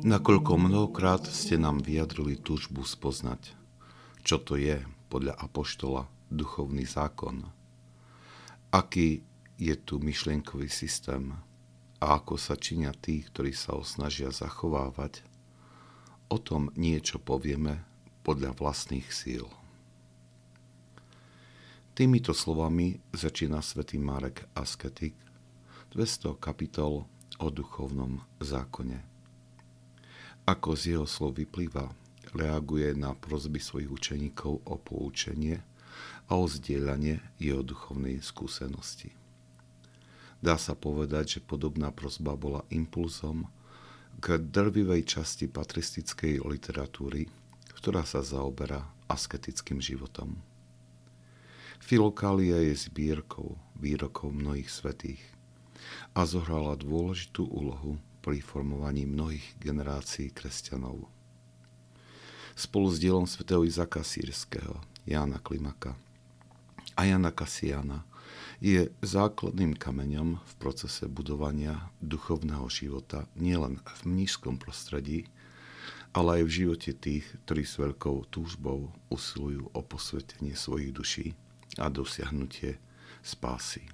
Nakoľko mnohokrát ste nám vyjadrili túžbu spoznať, čo to je podľa Apoštola duchovný zákon, aký je tu myšlienkový systém a ako sa činia tí, ktorí sa ho snažia zachovávať, o tom niečo povieme podľa vlastných síl. Týmito slovami začína svätý Marek Asketik 200 kapitol o duchovnom zákone. Ako z jeho slov vyplýva, reaguje na prozby svojich učeníkov o poučenie a o zdieľanie jeho duchovnej skúsenosti. Dá sa povedať, že podobná prozba bola impulzom k drvivej časti patristickej literatúry, ktorá sa zaoberá asketickým životom. Filokália je zbierkou výrokov mnohých svetých a zohrala dôležitú úlohu pri formovaní mnohých generácií kresťanov. Spolu s dielom svätého Izaka Sýrského, Jána Klimaka a Jana Kasiana je základným kameňom v procese budovania duchovného života nielen v mnížskom prostredí, ale aj v živote tých, ktorí s veľkou túžbou usilujú o posvetenie svojich duší a dosiahnutie spásy.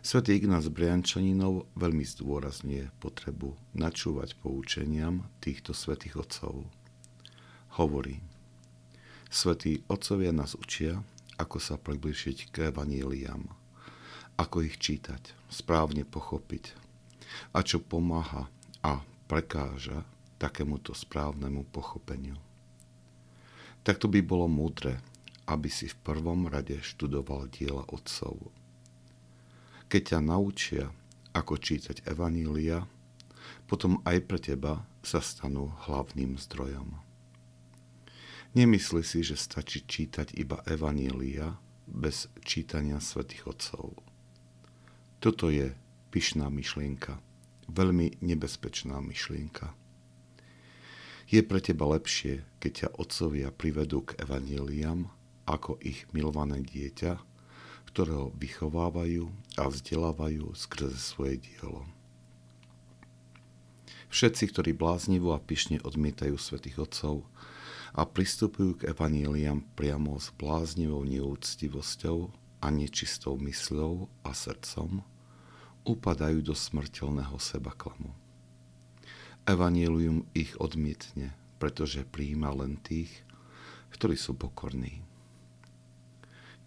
Svetý Ignác Briančaninov veľmi zdôrazňuje potrebu načúvať poučeniam týchto svetých otcov. Hovorí, svetí otcovia nás učia, ako sa približiť k evaníliám, ako ich čítať, správne pochopiť a čo pomáha a prekáža takémuto správnemu pochopeniu. Takto by bolo múdre, aby si v prvom rade študoval diela otcov. Keď ťa naučia, ako čítať evanília, potom aj pre teba sa stanú hlavným zdrojom. Nemyslí si, že stačí čítať iba Evanielia bez čítania svätých Otcov. Toto je pyšná myšlienka, veľmi nebezpečná myšlienka. Je pre teba lepšie, keď ťa otcovia privedú k evaníliam, ako ich milované dieťa, ktorého vychovávajú a vzdelávajú skrze svoje dielo. Všetci, ktorí bláznivo a pyšne odmietajú svätých Otcov, a pristupujú k evaníliam priamo s bláznivou neúctivosťou a nečistou mysľou a srdcom, upadajú do smrteľného sebaklamu. Evanílium ich odmietne, pretože prijíma len tých, ktorí sú pokorní.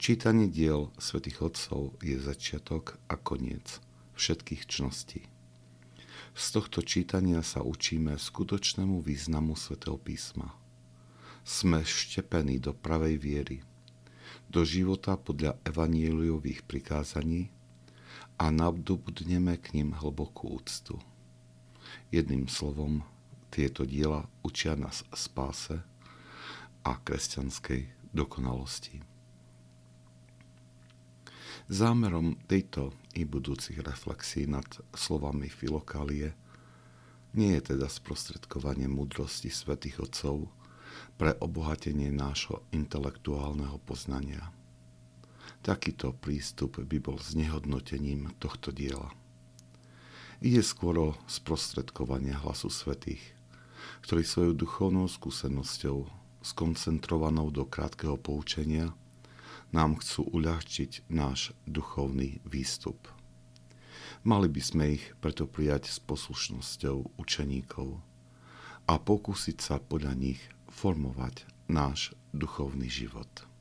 Čítanie diel svätých Otcov je začiatok a koniec všetkých čností. Z tohto čítania sa učíme skutočnému významu svätého písma – sme štepení do pravej viery, do života podľa evanieliových prikázaní a nadobudneme k ním hlbokú úctu. Jedným slovom, tieto diela učia nás spáse a kresťanskej dokonalosti. Zámerom tejto i budúcich reflexí nad slovami Filokálie nie je teda sprostredkovanie múdrosti svätých Otcov, pre obohatenie nášho intelektuálneho poznania. Takýto prístup by bol znehodnotením tohto diela. Ide skôr o sprostredkovanie hlasu svetých, ktorí svojou duchovnou skúsenosťou, skoncentrovanou do krátkeho poučenia, nám chcú uľahčiť náš duchovný výstup. Mali by sme ich preto prijať s poslušnosťou učeníkov a pokúsiť sa podľa nich formovať náš duchovný život.